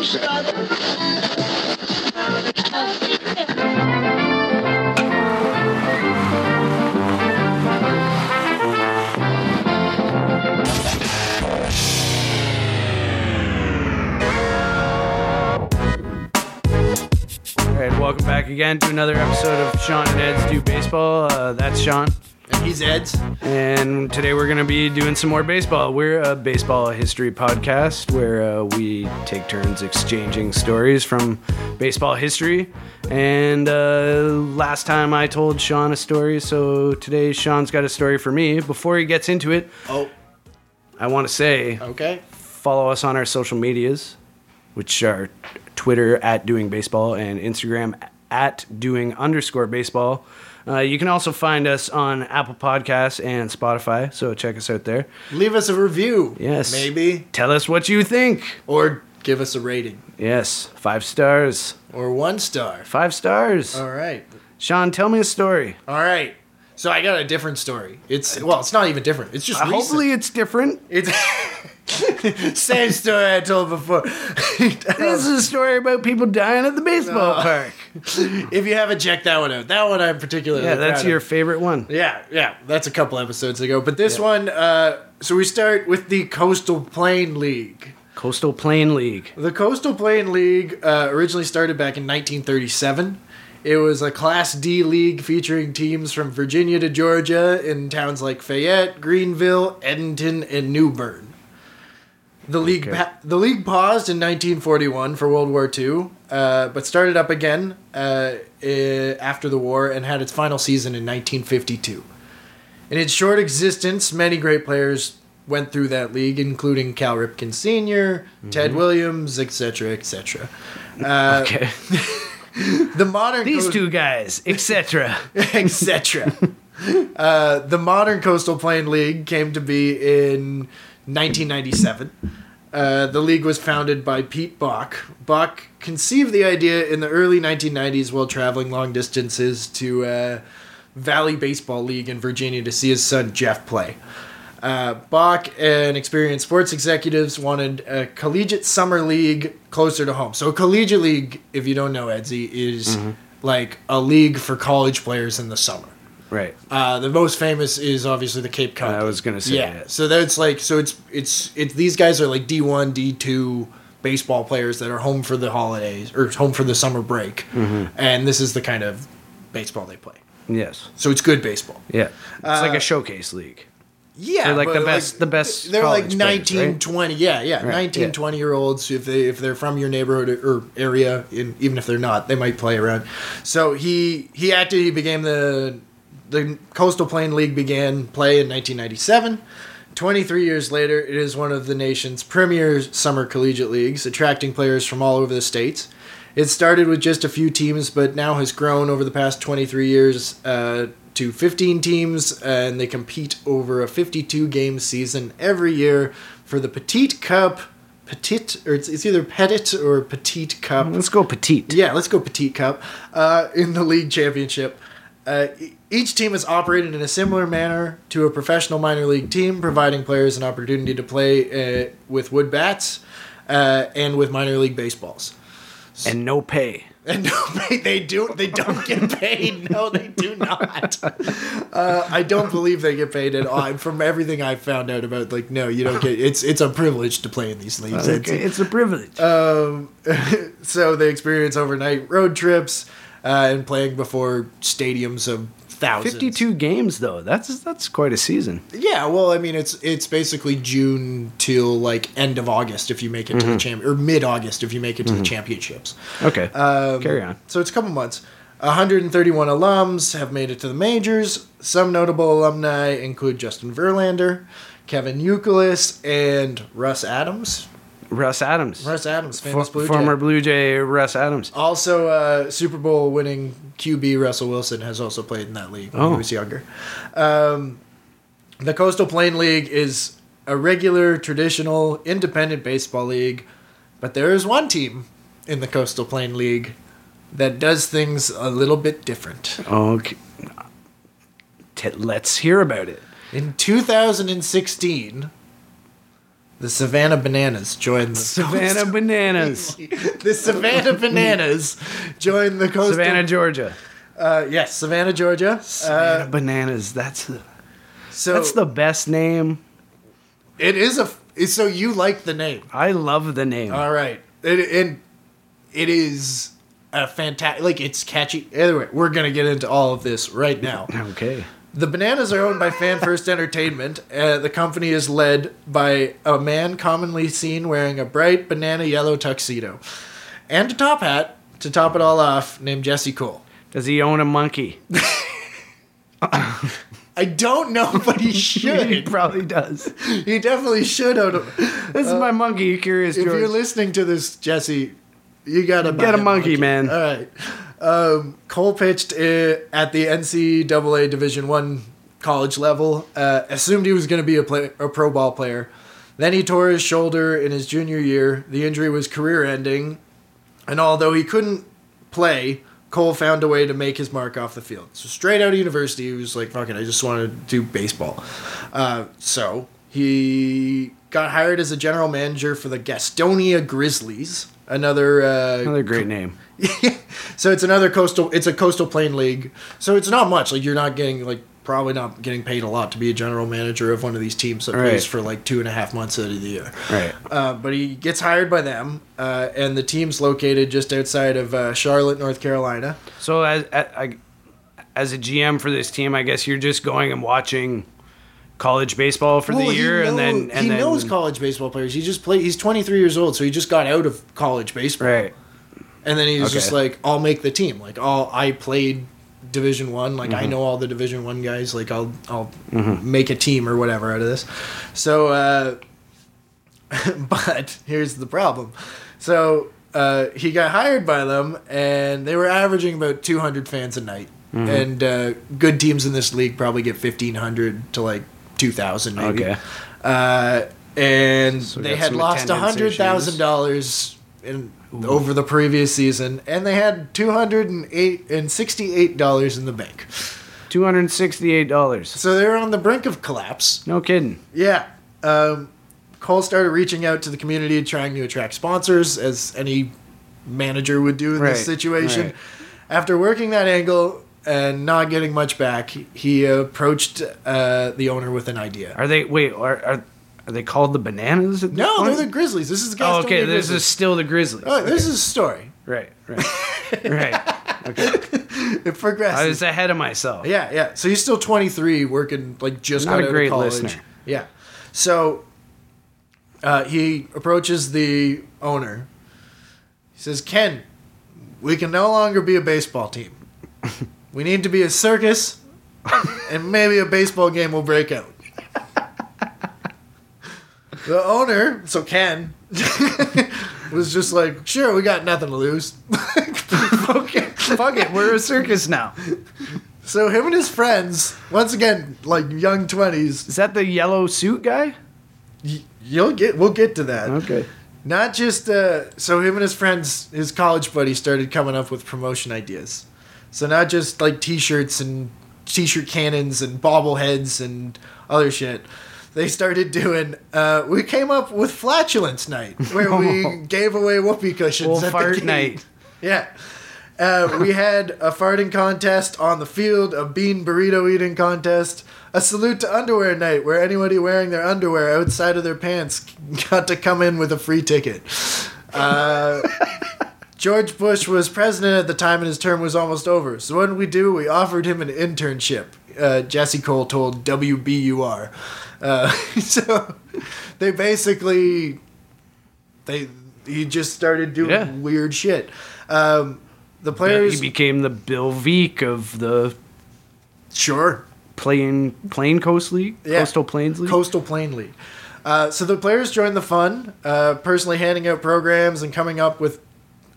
All right, welcome back again to another episode of Sean and Ed's Do Baseball. Uh, that's Sean. He's Ed's. And today we're going to be doing some more baseball. We're a baseball history podcast where uh, we take turns exchanging stories from baseball history. And uh, last time I told Sean a story, so today Sean's got a story for me. Before he gets into it, Oh, I want to say okay. follow us on our social medias, which are Twitter at doing baseball and Instagram at doing underscore baseball. Uh, you can also find us on Apple Podcasts and Spotify, so check us out there. Leave us a review. Yes. Maybe. Tell us what you think. Or give us a rating. Yes, five stars. Or one star. Five stars. All right. Sean, tell me a story. All right. So I got a different story. It's well, it's not even different. It's just Uh, hopefully, it's different. it's same story I told before. This is a story about people dying at the baseball Uh, park. if you haven't checked that one out, that one I'm particularly Yeah, that's your of. favorite one. Yeah, yeah, that's a couple episodes ago. But this one, uh, so we start with the Coastal Plain League. Coastal Plain League. The Coastal Plain League uh, originally started back in 1937. It was a Class D league featuring teams from Virginia to Georgia in towns like Fayette, Greenville, Edenton, and New Bern. The league Okay. pa- the league paused in 1941 for World War II, uh, but started up again uh, after the war and had its final season in 1952. In its short existence, many great players went through that league, including Cal Ripken Sr., Ted Williams, etc., etc. Uh, Okay. the modern These coast- two guys, etc. etc. uh, the modern Coastal Plain League came to be in 1997. Uh, the league was founded by Pete Bock. Bock conceived the idea in the early 1990s while traveling long distances to uh, Valley Baseball League in Virginia to see his son Jeff play. Uh, Bock and experienced sports executives wanted a collegiate summer league closer to home. So, a collegiate league, if you don't know, Edsy, is like a league for college players in the summer. Right. Uh, the most famous is obviously the Cape Cod. I was gonna say yeah. that. So that's like so it's it's it's these guys are like D one D two baseball players that are home for the holidays or home for the summer break, Mm-hmm. and this is the kind of baseball they play. Yes. So it's good baseball. Yeah. It's like Uh, a showcase league. Yeah, They're like the best- the best They're like college players, 19, right? 20. Yeah, yeah, Right, 19, yeah. 20 year olds. If they if they're from your neighborhood or area, in, even if they're not, they might play around. So he he acted. He became the the Coastal Plain League began play in 1997. 23 years later, it is one of the nation's premier summer collegiate leagues, attracting players from all over the states. It started with just a few teams, but now has grown over the past 23 years uh, to 15 teams, and they compete over a 52 game season every year for the Petite Cup. Petite, or it's, it's either Petit or Petite Cup. Let's go petite. Yeah, let's go Petite Cup uh, in the league championship. Uh, each team is operated in a similar manner to a professional minor league team, providing players an opportunity to play uh, with wood bats uh, and with minor league baseballs. And no pay. And no, they, they do they don't get paid. No, they do not. Uh, I don't believe they get paid at all. From everything I've found out about, like, no, you don't get. It's it's a privilege to play in these leagues. It's- Okay, it's a privilege. um, so they experience overnight road trips uh, and playing before stadiums of thousands. 52 games though. That's that's quite a season. Yeah, well, I mean, it's it's basically June till like end of August if you make it to the champ or mid August if you make it to the championships. Okay. Um, Carry on. So it's a couple months. 131 alums have made it to the majors. Some notable alumni include Justin Verlander, Kevin Youkilis, and Russ Adams. Russ Adams. Russ Adams, For- famous Blue Jay. former Blue Jay Russ Adams. Also, uh, Super Bowl winning QB Russell Wilson has also played in that league when Oh. he was younger. Um, the Coastal Plain League is a regular, traditional, independent baseball league, but there is one team in the Coastal Plain League that does things a little bit different. Okay. T- let's hear about it. In 2016, The Savannah Bananas joined the Savannah Bananas. the Savannah Bananas joined the coastal. Savannah, Georgia. Uh, yes, Savannah, Georgia. Savannah Uh, Bananas. That's the, so that's the best name. it is a. So you like the name? I love the name. All right, it, and it is a fantastic. Like it's catchy. Anyway, we're gonna get into all of this right now. okay. The Bananas are owned by Fan First Entertainment. Uh, the company is led by a man commonly seen wearing a bright banana yellow tuxedo and a top hat to top it all off, named Jesse Cole. Does he own a monkey? I don't know, but he should. he probably does. he definitely should own. a. This is my monkey. You curious, If George? you're listening to this, Jesse, you gotta Get a monkey, man. All right. Um, Cole pitched at the NCAA Division One college level. Uh, assumed he was going to be a, play, a pro ball player. Then he tore his shoulder in his junior year. The injury was career-ending, and although he couldn't play, Cole found a way to make his mark off the field. So straight out of university, he was like, "Fuck it, I just want to do baseball." Uh, so he got hired as a general manager for the Gastonia Grizzlies, another uh, Another great name. so it's another coastal. It's a coastal plain league. So it's not much. Like you're not getting like probably not getting paid a lot to be a general manager of one of these teams that Right. plays for like two and a half months out of the year. Right. Uh, but he gets hired by them, uh, and the team's located just outside of uh, Charlotte, North Carolina. So as as a GM for this team, I guess you're just going and watching college baseball for Well, the he year, and then and he then knows college baseball players. He just played. He's 23 years old, so he just got out of college baseball. right. And then he's Okay. just like, I'll make the team. Like, all I played Division One. Like, Mm-hmm. I know all the Division One guys. Like, I'll I'll make a team or whatever out of this. So, uh, but here's the problem. So uh, he got hired by them, and they were averaging about 200 fans a night. Mm-hmm. And uh, good teams in this league probably get 1,500 to like 2,000 maybe. Okay. Uh, and So they got had some lost attendance hundred in over the previous season, and they had two hundred and eight and sixty eight dollars in the bank. Two hundred sixty-eight dollars. So they were on the brink of collapse. No kidding. Yeah. Um, Cole started reaching out to the community, trying to attract sponsors, as any manager would do in Right, this situation. right. After working that angle and not getting much back, he approached uh, the owner with an idea. Are they wait? Are are, are they called the Bananas? No, point? they're the Grizzlies. This is the guys. Oh, okay. This Grizzlies. is still the Grizzlies. Oh, this is a story. Right. Right. right. Okay. It progresses. I was ahead of myself. Yeah, yeah. So he's still 23, working like just Not got a out great of college. listener. Yeah. So uh, he approaches the owner. He says, "Ken, we can no longer be a baseball team. We need to be a circus, and maybe a baseball game will break out." The owner, so Ken, was just like, "Sure, we got nothing to lose." okay. Fuck it. We're a circus now. So him and his friends, once again, like young twenties, Is that the yellow suit guy? y- you'll get we'll get to that. Okay. Not just uh, so him and his friends, his college buddies, started coming up with promotion ideas. So not just like T-shirts and T-shirt cannons and bobbleheads and other shit. They started doing. Uh, we came up with flatulence night, where we gave away whoopee cushions. Well, at fart night. Yeah. Uh, we had a farting contest on the field, a bean burrito eating contest, a salute to underwear night where anybody wearing their underwear outside of their pants got to come in with a free ticket. Uh, George Bush was president at the time and his term was almost over. So what did we do? We offered him an internship. Uh, Jesse Cole told WBUR. Uh, so they basically they he just started doing Yeah. weird shit. Um, the players He became the Bill Veeck of the sure, Plain Plain Coast League, Yeah. Coastal Plains League. Coastal Plain League. Uh, so the players joined the fun, uh, personally handing out programs and coming up with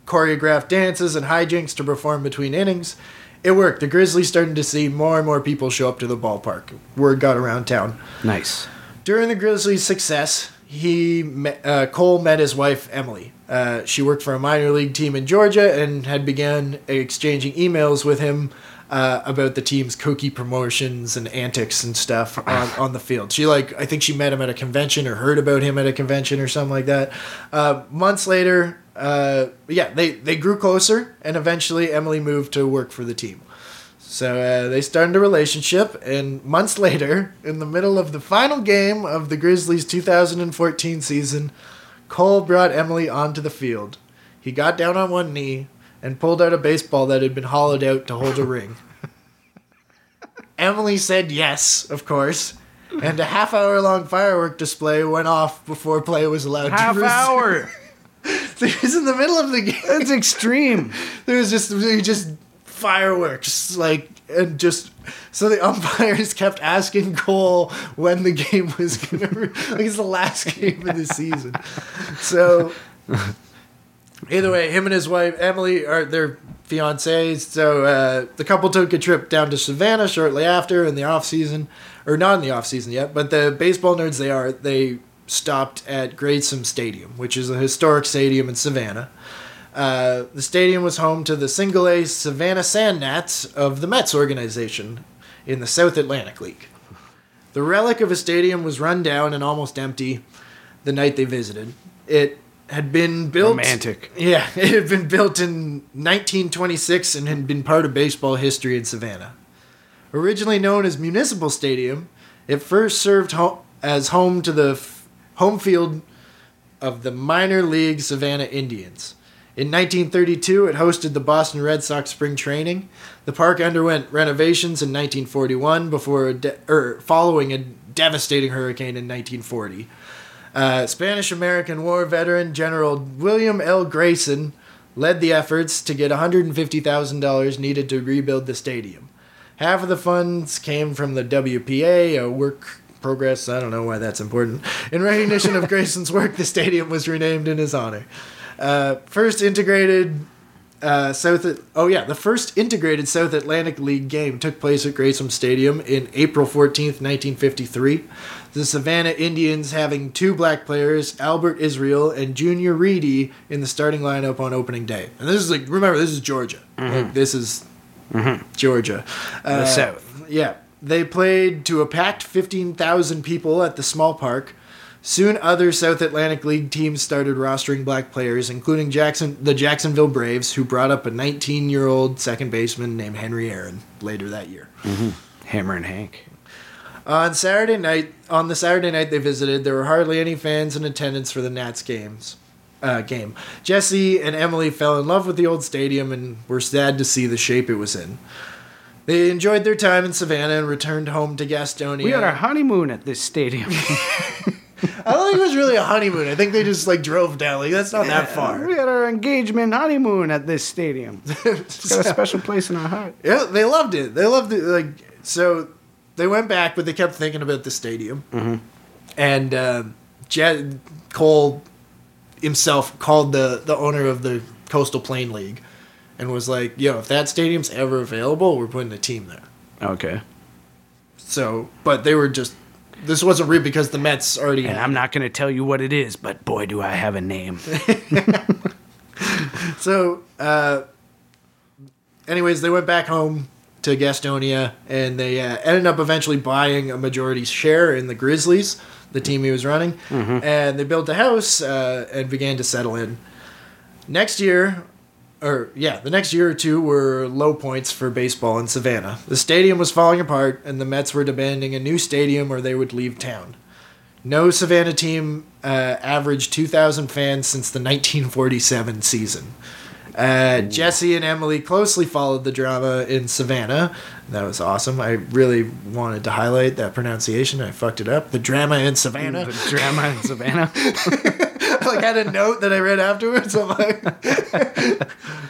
choreographed dances and hijinks to perform between innings. It worked. The Grizzlies started to see more and more people show up to the ballpark. Word got around town. nice. During the Grizzlies' success, he met, uh, Cole met his wife Emily. Uh, she worked for a minor league team in Georgia and had begun exchanging emails with him uh, about the team's kooky promotions and antics and stuff on, on the field. She like I think she met him at a convention or heard about him at a convention or something like that. Uh, months later, uh, yeah, they they grew closer, and eventually Emily moved to work for the team. So uh, they started a relationship, and months later, in the middle of the final game of the Grizzlies' 2014 season, Cole brought Emily onto the field. He got down on one knee and pulled out a baseball that had been hollowed out to hold a ring. Emily said yes, of course, and a half hour long firework display went off before play was allowed Half to resume. hour. Was in the middle of the game. It's extreme. There was just just fireworks, like and just so the umpires kept asking Cole when the game was gonna re- like it's the last game of the season. So either way, him and his wife Emily are their fiancés. So uh, the couple took a trip down to Savannah shortly after in the off season, or not in the off season yet. But the baseball nerds they are they stopped at Grayson Stadium, which is a historic stadium in Savannah. Uh, the stadium was home to the single A Savannah Sandgnats of the Mets organization in the South Atlantic League. The relic of a stadium was run down and almost empty the night they visited. It had been built. Romantic. Yeah, it had been built in 1926 and had been part of baseball history in Savannah. Originally known as Municipal Stadium, it first served ho- as home to the home field of the minor league Savannah Indians. In 1932, it hosted the Boston Red Sox spring training. The park underwent renovations in 1941 before de- er, following a devastating hurricane in 1940. Uh, Spanish American War veteran General William L. Grayson led the efforts to get $150,000 needed to rebuild the stadium. Half of the funds came from the WPA, a work progress. I don't know why that's important. In recognition of Grayson's work, the stadium was renamed in his honor. Uh, first integrated uh, South. Oh yeah, the first integrated South Atlantic League game took place at Grayson Stadium in April fourteenth, nineteen fifty-three. The Savannah Indians having two black players, Albert Israel and Junior Reedy, in the starting lineup on opening day. And this is like remember this is Georgia. Like, this is Georgia. The Uh, South. yeah. They played to a packed 15,000 people at the small park. Soon other South Atlantic League teams started rostering black players, including Jackson the Jacksonville Braves, who brought up a 19-year-old second baseman named Henry Aaron later that year. Hammerin' Hank. On Saturday night, on the Saturday night they visited, there were hardly any fans in attendance for the Nats games. Uh, game. Jesse and Emily fell in love with the old stadium and were sad to see the shape it was in. They enjoyed their time in Savannah and returned home to Gastonia. We had our honeymoon at this stadium. I don't think it was really a honeymoon. I think they just like drove down. Like that's not that far. we had our engagement honeymoon at this stadium. It's got a special place in our heart. Yeah, they loved it. They loved it. Like so, they went back, but they kept thinking about the stadium. Mm-hmm. And uh, Jet Cole himself called the the owner of the Coastal Plain League, and was like, "Yo, if that stadium's ever available, we're putting a team there." Okay. So, but they were just. This wasn't real because the Mets already. And I'm not going to tell you what it is, but boy, do I have a name. So, uh, anyways, they went back home to Gastonia, and they uh, ended up eventually buying a majority share in the Grizzlies, the team he was running, and they built a house uh, and began to settle in. Next year, or yeah, the next year or two were low points for baseball in Savannah. The stadium was falling apart, and the Mets were demanding a new stadium or they would leave town. No Savannah team uh, averaged 2,000 fans since the 1947 season. Uh, Jesse and Emily closely followed the drama in Savannah. That was awesome. I really wanted to highlight that pronunciation. I fucked it up. The drama in Savannah. the drama in Savannah. I like had a note that I read afterwards. I'm like,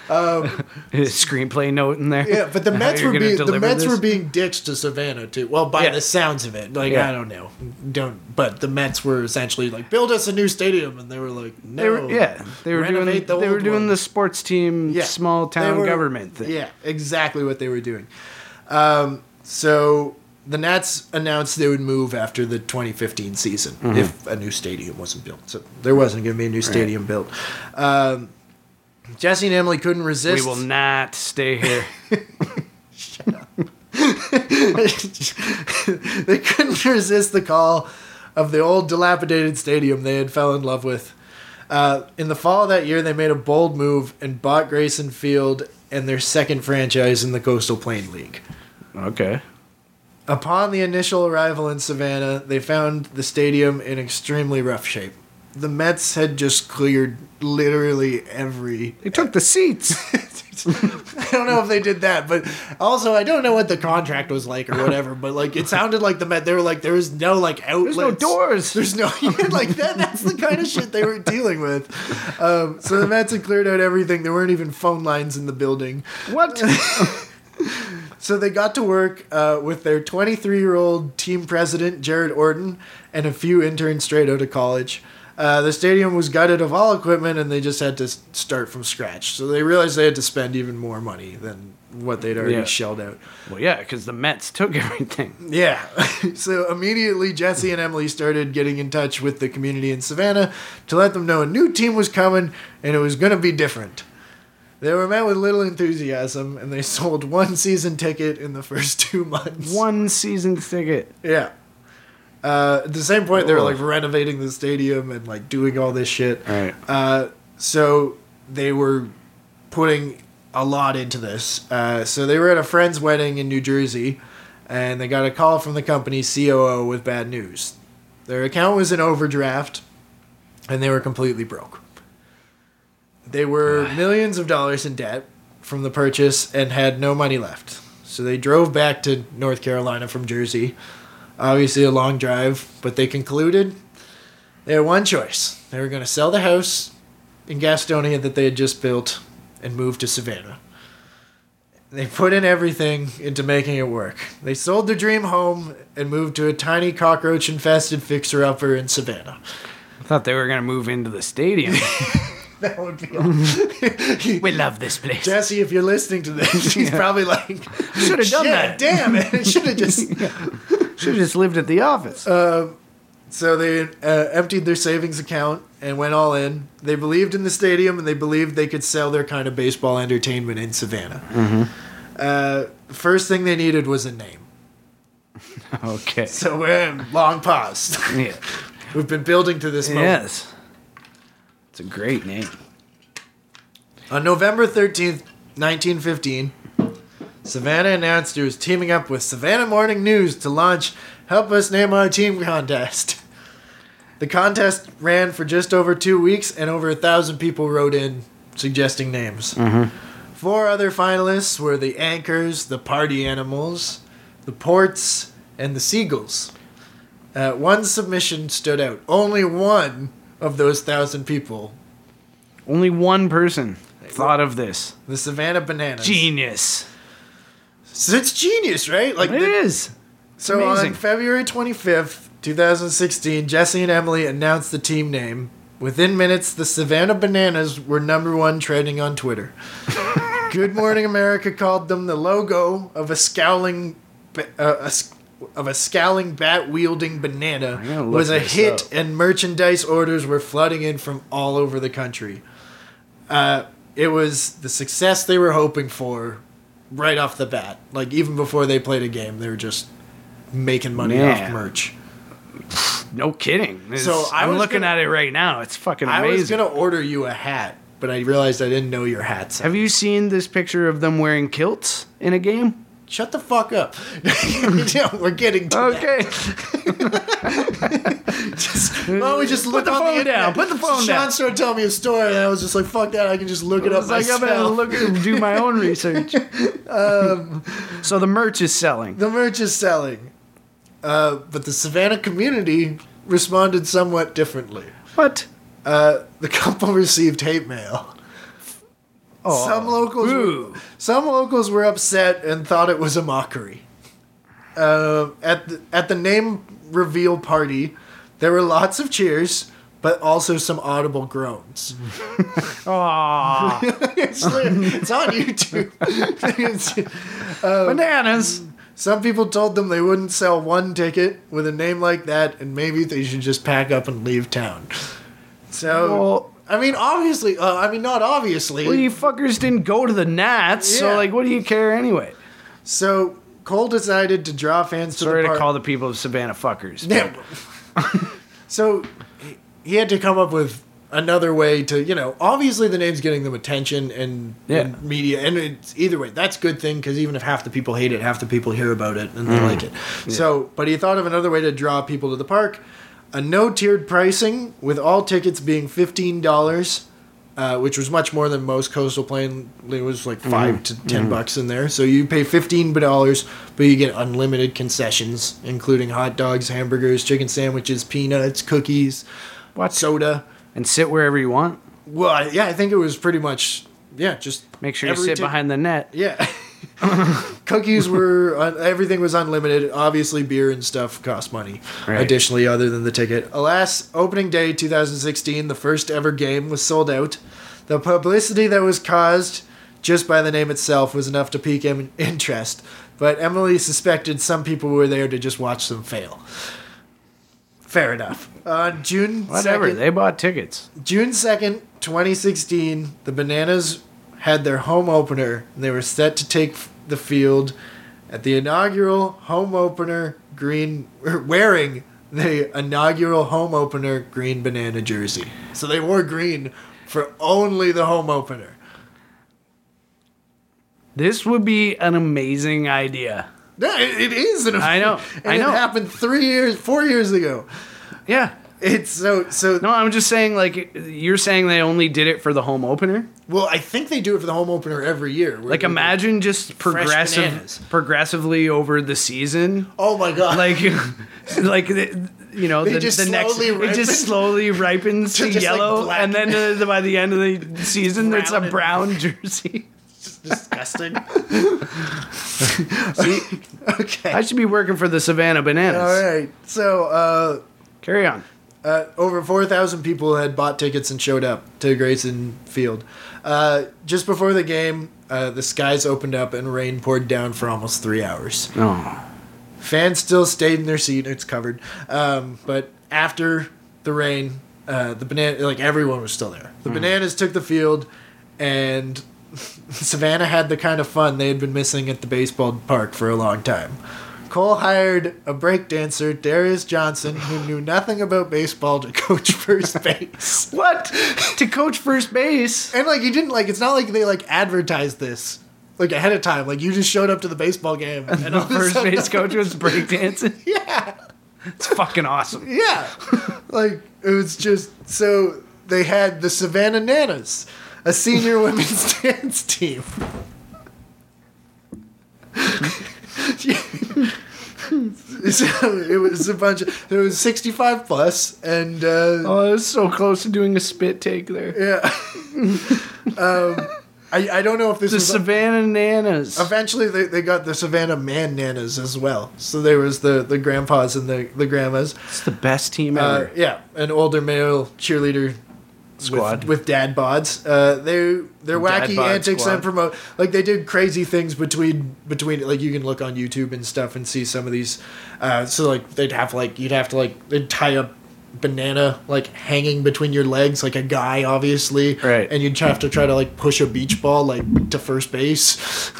Screenplay note in there. yeah, but the Mets were being the Mets this? were being ditched to Savannah too. Well, by Yeah. the sounds of it, like Yeah. I don't know, don't. But the Mets were essentially like, build us a new stadium, and they were like, no, They were, yeah, they were doing. The they were doing one. the sports team, Yeah. small town were- government thing. Yeah, exactly what they were doing. Um, so the Nats announced they would move after the 2015 season Mm-hmm. if a new stadium wasn't built. So there wasn't going to be a new stadium built. Um, Jesse and Emily couldn't resist. We will not stay here. Shut up. they couldn't resist the call of the old dilapidated stadium they had fell in love with. Uh, in the fall of that year, they made a bold move and bought Grayson Field and their second franchise in the Coastal Plain League. Okay. Upon the initial arrival in Savannah, they found the stadium in extremely rough shape. The Mets had just cleared literally every. They took the seats. I don't know if they did that, but also I don't know what the contract was like or whatever. But like, it sounded like the Met. They were like, there was no like outlets. There's no doors. There's no like that. That's the kind of shit they were dealing with. Um, so the Mets had cleared out everything. There weren't even phone lines in the building. What? So they got to work uh, with their 23 year old team president, Jared Orton, and a few interns straight out of college. Uh, the stadium was gutted of all equipment and they just had to start from scratch. So they realized they had to spend even more money than what they'd already Yeah. shelled out. well, yeah, because the Mets took everything. Yeah. so immediately Jesse and Emily started getting in touch with the community in Savannah to let them know a new team was coming and it was going to be different. They were met with little enthusiasm and they sold one season ticket in the first two months. One season ticket. Yeah. Uh, at the same point, they were like renovating the stadium and like doing all this shit. Right. Uh, so they were putting a lot into this. Uh, so they were at a friend's wedding in New Jersey, and they got a call from the company COO with bad news. Their account was in overdraft, and they were completely broke. They were millions of dollars in debt from the purchase and had no money left. So they drove back to North Carolina from Jersey. Obviously, a long drive, but they concluded they had one choice. They were going to sell the house in Gastonia that they had just built and move to Savannah. They put in everything into making it work. They sold their dream home and moved to a tiny cockroach infested fixer upper in Savannah. I thought they were gonna move into the stadium. That would be we love this place. Jesse, if you're listening to this, he's probably like, Should have done that. Damn it! Should have just. Should have just lived at the office. So they uh, emptied their savings account and went all in. They believed in the stadium and they believed they could sell their kind of baseball entertainment in Savannah. Mm-hmm. Uh, first thing they needed was a name. okay. So we're in long pause. Yeah. We've been building to this moment. Yes. It's a great name. On November 13th, 1915, Savannah announced it was teaming up with Savannah Morning News to launch Help Us Name Our Team contest. The contest ran for just over two weeks, and over a thousand people wrote in suggesting names. Four other finalists were the Anchors, the Party Animals, the Ports, and the Seagulls. Uh, one submission stood out. Only one of those thousand people, Only one person thought of this. the Savannah Bananas. Genius. So it's genius, right? Like It the- is. so amazing. on February 25th, 2016, Jesse and Emily announced the team name. Within minutes, the Savannah Bananas were number one trending on Twitter. Good Morning America called them the logo of a scowling, uh, a of a scowling bat wielding banana I'm gonna look was a hit, up. and merchandise orders were flooding in from all over the country. Uh, it was the success they were hoping for right off the bat. Like even before they played a game, they were just making money Yeah. off merch. No kidding. It's- So I I'm looking gonna- at it right now. It's fucking amazing. I was gonna order you a hat, but I realized I didn't know your hats. Have you seen this picture of them wearing kilts in a game? Shut the fuck up. We're getting. Okay. Why don't we just look the on phone the down, put the phone Sean down. started telling me a story, and I was just like, "Fuck that! I can just look it up like I'm gonna look at, do my own research. Um, so the merch is selling. the merch is selling, uh, but the Savannah community responded somewhat differently. What? Uh, the couple received hate mail. Oh, some locals, boo. Some locals were upset and thought it was a mockery. Uh, at the, at the name reveal party, there were lots of cheers, but also some audible groans. It's, it's on YouTube. bananas. Some people told them they wouldn't sell one ticket with a name like that, and maybe they should just pack up and leave town. So, Well- I mean, obviously, uh, I mean, not obviously. Well, you fuckers didn't go to the Nats, Yeah. so like, what do you care anyway? So Cole decided to draw fans to Sorry to park. call the people of Savannah fuckers. Yeah. so he- had to come up with another way to, you know, obviously the name's getting them attention and, Yeah. and media, and it's either way that's a good thing because even if half the people hate it, half the people hear about it and they Mm. like it. So, but he thought of another way to draw people to the park, a no tiered pricing with all tickets being fifteen dollars. Uh, which was much more than most coastal plain. It was like 5 to 10 bucks in there. So you pay fifteen dollars, but you get unlimited concessions, including hot dogs, hamburgers, chicken sandwiches, peanuts, cookies, What? soda. And sit wherever you want. Well, yeah, I think it was pretty much yeah, just Make sure you sit ti- behind the net. Yeah. Cookies were un- everything was unlimited. Obviously, beer and stuff cost money. Right. Additionally, other than the ticket. Alas, opening day 2016, the first ever game was sold out. The publicity that was caused just by the name itself was enough to pique em- interest, but Emily suspected some people were there to just watch them fail. Fair enough. On June Whatever. 2nd, They bought tickets. June 2nd, 2016, the Bananas had their home opener, and they were set to take the field at the inaugural home opener green, er, wearing the inaugural home opener green banana jersey. So they wore green for only the home opener. This would be an amazing idea. Yeah, it, it is. An, I know, I know. it happened three years, four years ago. Yeah. It's so so. No, I'm just saying, like, you're saying they only did it for the home opener? Well, I think they do it for the home opener every year. Like, imagine just progressive, progressively over the season. Oh my god! Like, like the, you know, They the, just the next slowly it just slowly ripens to to just, like, yellow, and then uh, by the end of the season, it's a Brown and- brown jersey. disgusting. See, okay. I should be working for the Savannah Bananas. All right. So, uh, Carry on. Uh, over 4,000 people had bought tickets and showed up to Grayson Field. Uh, just before the game, uh, the skies opened up and rain poured down for almost three hours. Oh, Fans still stayed in their seat. It's covered. Um, but after the rain, uh, the banana like everyone was still there. The bananas took the field, and Savannah had the kind of fun they had been missing at the baseball park for a long time. Cole hired a breakdancer, Darius Johnson, who knew nothing about baseball, to coach first base. what? to coach first base? And like he didn't like it's not like they like advertised this like ahead of time. Like you just showed up to the baseball game and The a first sudden- base coach was breakdancing. Yeah. It's fucking awesome. Yeah. like it was just so they had the Savannah Nanas, a senior women's dance team. so it was a bunch of there was 65 plus and uh Oh, I was so close to doing a spit take there. yeah um I, I don't know if this is The was Savannah Nanas. eventually they, they got the Savannah man nanas as well so there was the the grandpas and the the grandmas It's the best team Uh, ever. yeah, an older male cheerleader Squad. with, with dad bods. Uh, they their Dad wacky antics squad. and promote like they did crazy things between between like you can look on YouTube and stuff and see some of these. Uh, so like they'd have like you'd have to like they'd tie a banana like hanging between your legs like a guy obviously Right. and you'd have to try to like push a beach ball like to first base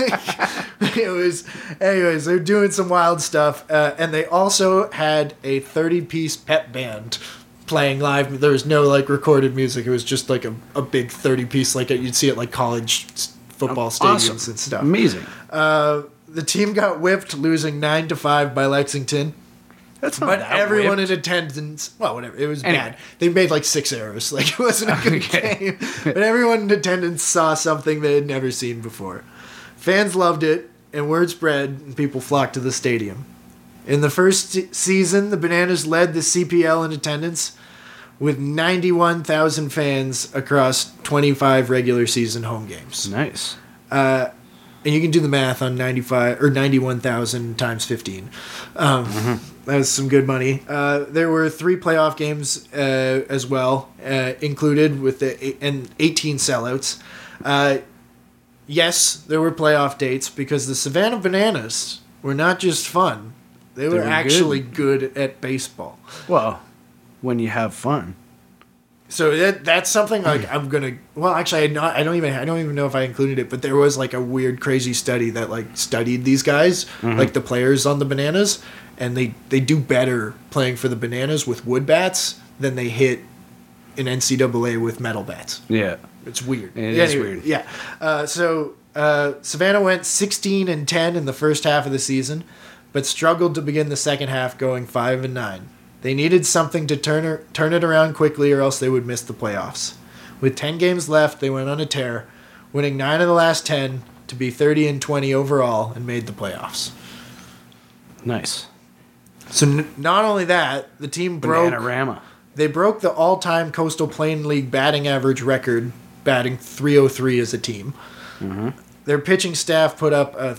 like, it was anyways they're doing some wild stuff uh, and they also had a 30 piece pep band playing live there was no like recorded music it was just like a, a big 30 piece like you'd see at like college football stadiums Awesome. and stuff Amazing. uh, the team got whipped losing 9 to 5 by lexington That's not but that everyone whipped. in attendance, well, whatever, it was Anyway. bad. They made like six arrows. Like it wasn't a good Okay. game. But everyone in attendance saw something they had never seen before. Fans loved it, and word spread, and people flocked to the stadium. In the first season, the Bananas led the CPL in attendance with 91,000 fans across 25 regular season home games. nice. And you can do the math on 95 or 91,000 times 15. Um, That's some good money. Uh, there were three playoff games uh, as well uh, included with the and 18 sellouts. Uh, yes, there were playoff dates because the Savannah Bananas were not just fun; they were, were actually good. at baseball. Well, when you have fun. So that that's something like I'm gonna. Well, actually, I not. I don't even. I don't even know if I included it, but there was like a weird, crazy study that like studied these guys, like the players on the bananas, and they they do better playing for the bananas with wood bats than they hit in NCAA with metal bats. Yeah. It's weird. It Yeah, is anyway, weird. Yeah. Uh, so uh, Savannah went 16 and 10 in the first half of the season, but struggled to begin the second half, going five and nine. They needed something to turn her, turn it around quickly, or else they would miss the playoffs. With 10 games left, they went on a tear, winning nine of the last 10 to be 30 and 20 overall, and made the playoffs. Nice. So n- not only that, the team broke. Bananarama. They broke the all-time Coastal Plain League batting average record, batting 303 as a team. Mm-hmm. Their pitching staff put up a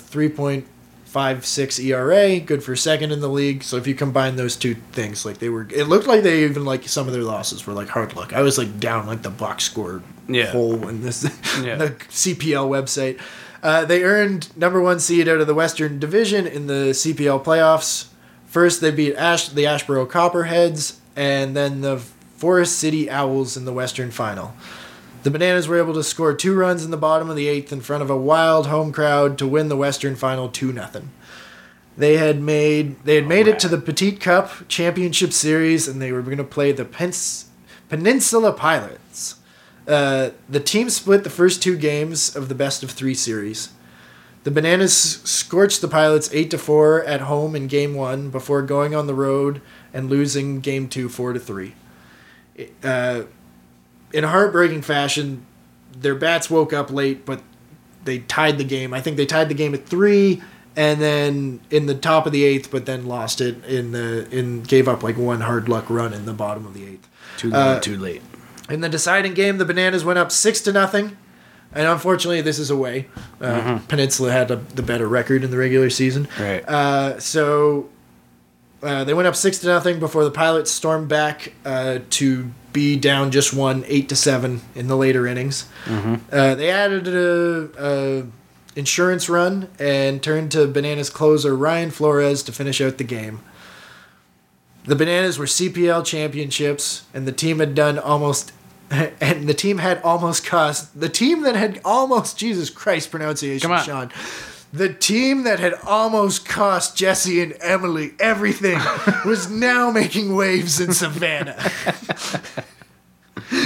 3.56 ERA, E good for second in the league. So if you combine those two things, like they were, it looked like they even like some of their losses were like hard luck. I was like down like the box score Yeah. hole in this Yeah. the CPL website. Uh, they earned number one seed out of the Western Division in the CPL playoffs. First, they beat Ash, the Asheboro Copperheads, and then the Forest City Owls in the Western Final. The Bananas were able to score two runs in the bottom of the eighth in front of a wild home crowd to win the Western Final two 0 They had made they had made it to the Petite Cup Championship Series, and they were going to play the Pens- Peninsula Pilots. Uh, the team split the first two games of the best of three series. The Bananas scorched the Pilots eight to four at home in Game One before going on the road and losing Game Two four to three. Uh, in a heartbreaking fashion, their bats woke up late, but they tied the game. I think they tied the game at three, and then in the top of the eighth, but then lost it in the in gave up like one hard luck run in the bottom of the eighth. Too Uh, late. too late. In the deciding game, the Bananas went up six to nothing, and unfortunately, this is away. Uh, Peninsula had a, the better record in the regular season. Right. Uh, so uh, they went up six to nothing before the Pilots stormed back uh, to be down just one, eight to seven in the later innings. Uh, they added a, a insurance run and turned to Bananas closer Ryan Flores to finish out the game. The Bananas were CPL championships, and the team had done almost. And the team had almost cost the team that had almost Jesus Christ pronunciation, Come on. Sean. The team that had almost cost Jesse and Emily everything was now making waves in Savannah.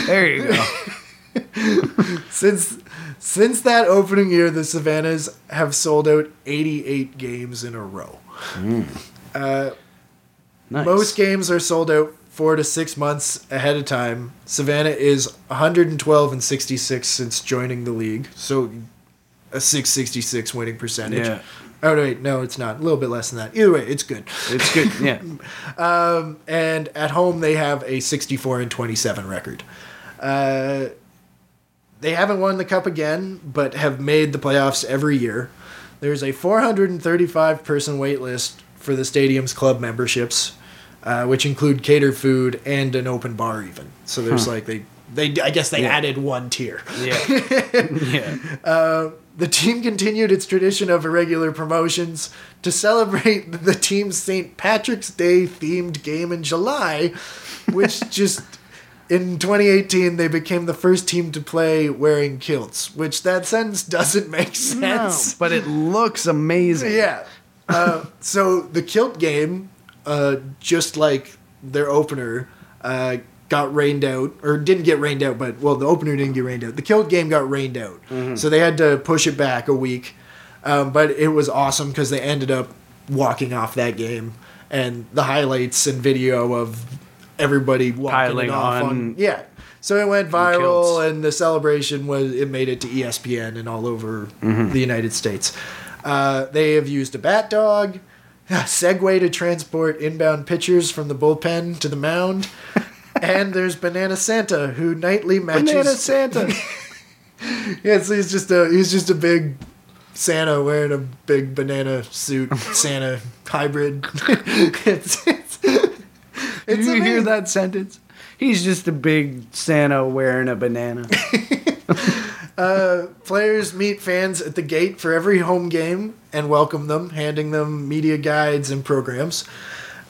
There you go. since since that opening year, the Savannahs have sold out 88 games in a row. Mm. Uh, nice. Most games are sold out four to six months ahead of time. Savannah is 112 and 66 since joining the league, so a 666 winning percentage. Yeah. Oh wait, no, it's not. A little bit less than that. Either way, it's good. It's good. Yeah. And at home, they have a 64 and 27 record. Uh, they haven't won the cup again, but have made the playoffs every year. There's a 435 person wait list for the stadium's club memberships, uh, which include catered food and an open bar, even. So there's like they they I guess they Yeah. added one tier. Yeah. yeah. The team continued its tradition of irregular promotions to celebrate the team's St. Patrick's Day themed game in July, which just in 2018 they became the first team to play wearing kilts, which that sentence doesn't make No, sense. but it looks amazing. Yeah. Uh, so the kilt game, uh, just like their opener, uh, got rained out, or didn't get rained out, but well, the opener didn't get rained out. The kilt game got rained out, so they had to push it back a week. Um, but it was awesome because they ended up walking off that game, and the highlights and video of everybody walking Piling off on, on yeah. So it went viral, kilts. and the celebration was it made it to ESPN and all over Mm-hmm. the United States. Uh, they have used a bat dog, a Segway to transport inbound pitchers from the bullpen to the mound, and there's Banana Santa who nightly matches. Banana Santa. Yeah, so he's just a he's just a big Santa wearing a big banana suit, Santa hybrid. it's, it's, Did you hear that sentence? He's just a big Santa wearing a banana. Players meet fans at the gate for every home game and welcome them, handing them media guides and programs.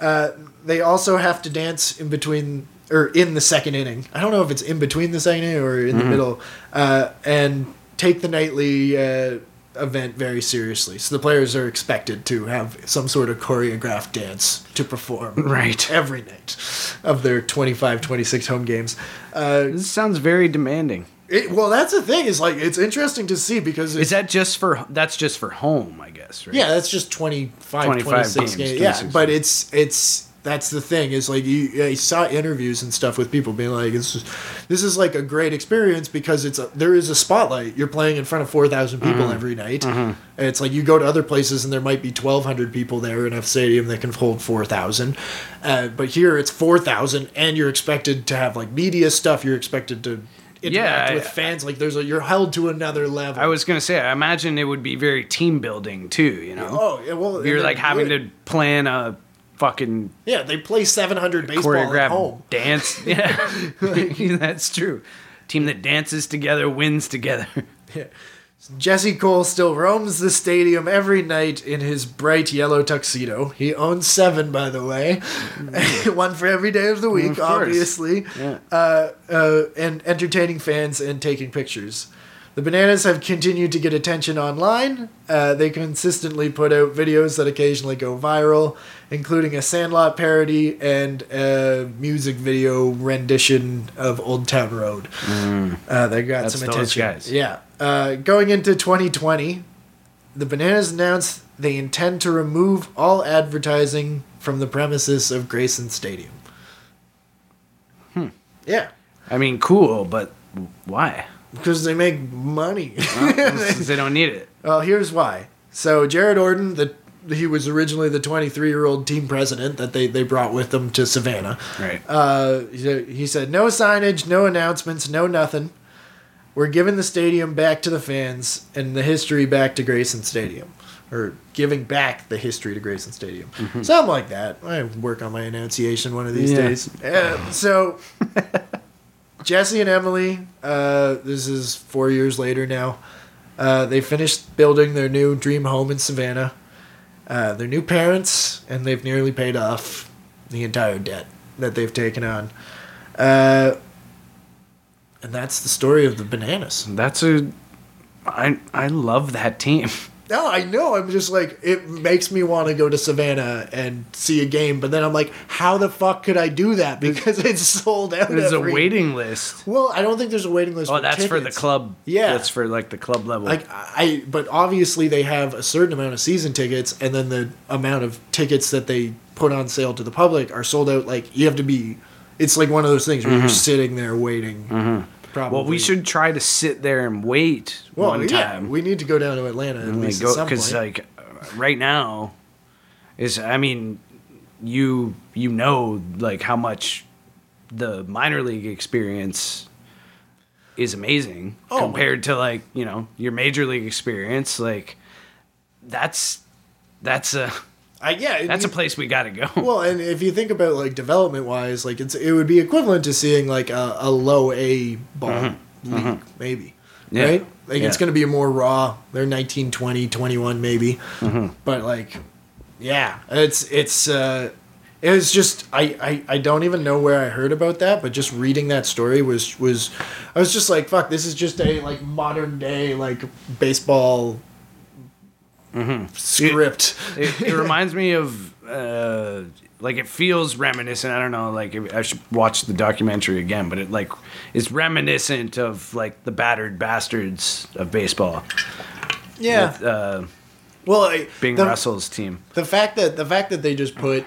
Uh, they also have to dance in between or in the second inning. I don't know if it's in between the second inning or in the middle, uh, and take the nightly uh, event very seriously. So the players are expected to have some sort of choreographed dance to perform Right. every night of their 25, 26 home games. Uh, This sounds very demanding. it, well, that's the thing is like it's interesting to see because Is that just for that's just for home, I guess, right? Yeah, that's just 25, 25 26 games, games. Yeah, 26 but it's it's that's the thing is like you I saw interviews and stuff with people being like it's just, this is like a great experience because it's a, there is a spotlight. You're playing in front of 4,000 people Mm-hmm. every night. And it's like you go to other places and there might be 1,200 people there in a stadium that can hold 4,000. Uh, but here it's 4,000 and you're expected to have like media stuff. You're expected to interact I- with fans. Like there's a you're held to another level. I was gonna say, I imagine it would be very team building too. You know, Oh yeah, well you're like having to plan a fucking Yeah, they play 700 baseball at home. dance. Yeah, that's true. Team that dances together wins together. Jesse Cole still roams the stadium every night in his bright yellow tuxedo. He owns seven, by the way, one for every day of the week, Of obviously, Yeah. uh, uh, and entertaining fans and taking pictures. The Bananas have continued to get attention online. Uh, they consistently put out videos that occasionally go viral, including a Sandlot parody and a music video rendition of Old Town Road. Uh, they got Mm. That's some attention. guys. Yeah. Uh, going into 2020, the Bananas announced they intend to remove all advertising from the premises of Grayson Stadium. Hmm. Yeah. I mean, cool, but why? Because they make money. Since they don't need it. well, here's why. So Jared Orton, the he was originally the 23 year old team president that they, they brought with them to Savannah. Right. Uh, he said, no signage, no announcements, no nothing. We're giving the stadium back to the fans and the history back to Grayson Stadium. Or giving back the history to Grayson Stadium. Something like that. I work on my enunciation one of these Yeah. days. Uh, so, Jesse and Emily, uh, this is four years later now, uh, they finished building their new dream home in Savannah. Uh, they're new parents, and they've nearly paid off the entire debt that they've taken on. Uh, and that's the story of the bananas. That's a. I I love that team. No, I know. I'm just like it makes me want to go to Savannah and see a game, but then I'm like, how the fuck could I do that? Because it's sold out. There's a waiting list. Well, I don't think there's a waiting list. Oh, for that's for the club. Yeah. that's for like the club level. Like I, but obviously they have a certain amount of season tickets, and then the amount of tickets that they put on sale to the public are sold out. Like you have to be. It's like one of those things where you're mm-hmm. sitting there waiting. Mm-hmm. Probably. Well, we should try to sit there and wait Well, one yeah, time. we need to go down to Atlanta at least go because like right now is I mean you you know like how much the minor league experience is amazing Oh, compared to like you know your major league experience like that's that's a I, yeah, that's a place we got to go Well, and if you think about like development wise, like it's it would be equivalent to seeing like a, a low A ball league, maybe. Mm-hmm. Yeah. Right? Like it's going to be more raw. They're 19, 20, 21 maybe. Mm-hmm. But like yeah, it's it's uh it was just I, I I don't even know where I heard about that, but just reading that story was was I was just like fuck, this is just a like modern day like baseball script. it, it reminds me of uh, like it feels reminiscent. I don't know. Like I should watch the documentary again, but it like is reminiscent of like the battered bastards of baseball. yeah. with, uh, well, I, Bing the- Russell's team. the fact that the fact that they just put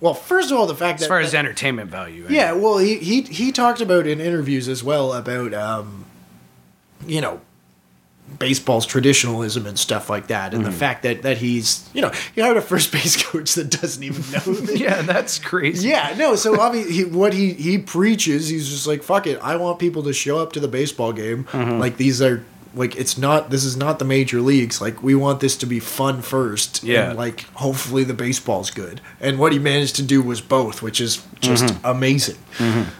well first of all the fact that As far as entertainment value, I yeah well he, he he talked about in interviews as well about um you know baseball's traditionalism and stuff like that and the fact that that he's you know he hired a first base coach that doesn't even know that- yeah, that's crazy. yeah, no. So obviously, he, what he he preaches, he's just like, "Fuck it, I want people to show up to the baseball game. Mm-hmm. Like these are like it's not. This is not the major leagues. Like we want this to be fun first. Yeah. And like hopefully the baseball's good. And what he managed to do was both, which is just Mm-hmm. amazing.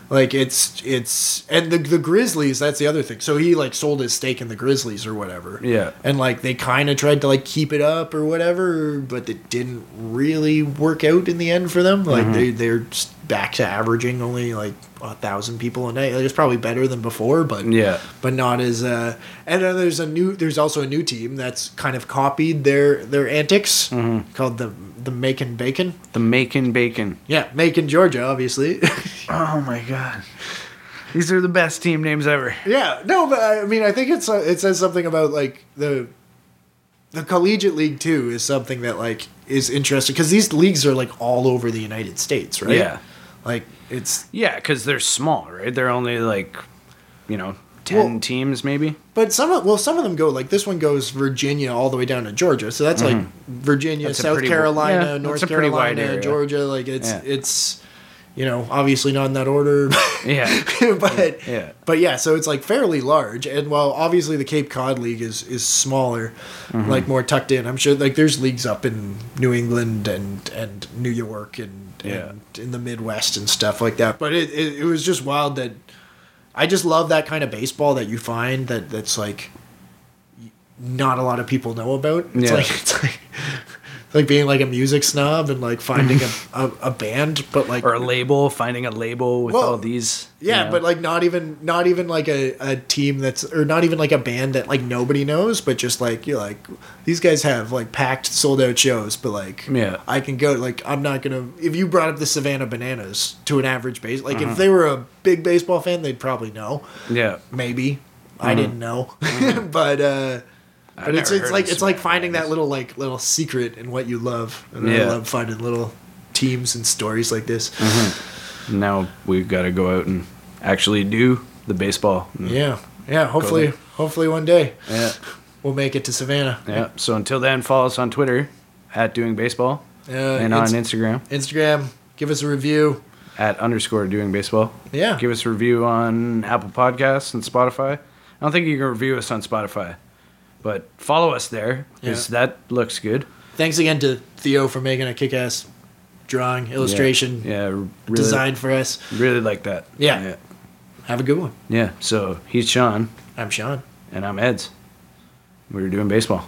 Like it's it's and the the Grizzlies. That's the other thing. So he like sold his stake in the Grizzlies or whatever. Yeah. And like they kind of tried to like keep it up or whatever, but it didn't really work out in the end for them. Like they they're s- back to averaging only like a thousand people a night. Like, it's probably better than before, but Yeah. but not as. Uh, and then there's a new. There's also a new team that's kind of copied their their antics Mm-hmm. called the the Macon Bacon. The Macon Bacon. Yeah, Macon, Georgia, obviously. Oh my god. These are the best team names ever. yeah, no, but I mean, I think it's uh, it says something about like the the collegiate league too is something that like is interesting because these leagues are like all over the United States, right? Yeah. Like it's Yeah, because they're small, right? They're only like, you know, 10 Well- teams maybe. But some of well, some of them go like this one goes Virginia all the way down to Georgia. So that's like Virginia, Mm-hmm. That's South pretty Carolina, yeah, North Carolina. Georgia. Like it's Yeah. it's you know obviously not in that order. Yeah. but Yeah. but yeah, so it's like fairly large. And while obviously the Cape Cod League is is smaller, Mm-hmm. like more tucked in. I'm sure like there's leagues up in New England and and New York and, Yeah. and in the Midwest and stuff like that. But it, it it was just wild that I just love that kind of baseball that you find that that's like not a lot of people know about. It's Yeah. like it's like like being like a music snob and like finding a, a, a band, but like Or a label, finding a label with Well, all these. you yeah, know. but like not even not even like a, a team that's or not even like a band that like nobody knows, but just like you're like these guys have like packed sold out shows, but like Yeah. I can go like I'm not gonna if you brought up the Savannah Bananas to an average base like Uh-huh. if they were a big baseball fan they'd probably know Yeah. maybe I didn't know but uh but it's it's like it's like finding that little like little secret in what you love and I Yeah. love finding little teams and stories like this Now we've got to go out and actually do the baseball. yeah yeah hopefully hopefully one day Yeah. we'll make it to Savannah. Yeah. So until then, follow us on Twitter at doing baseball Uh, and on Inst- Instagram Instagram, give us a review. at underscore doing baseball. Yeah. Give us a review on Apple Podcasts and Spotify. I don't think you can review us on Spotify, but follow us there because Yeah. that looks good. Thanks again to Theo for making a kick-ass drawing illustration Yeah. Really, design for us. Really like that. Yeah. yeah. Have a good one. Yeah. So he's Sean I'm Sean. and I'm Eds. We were doing baseball.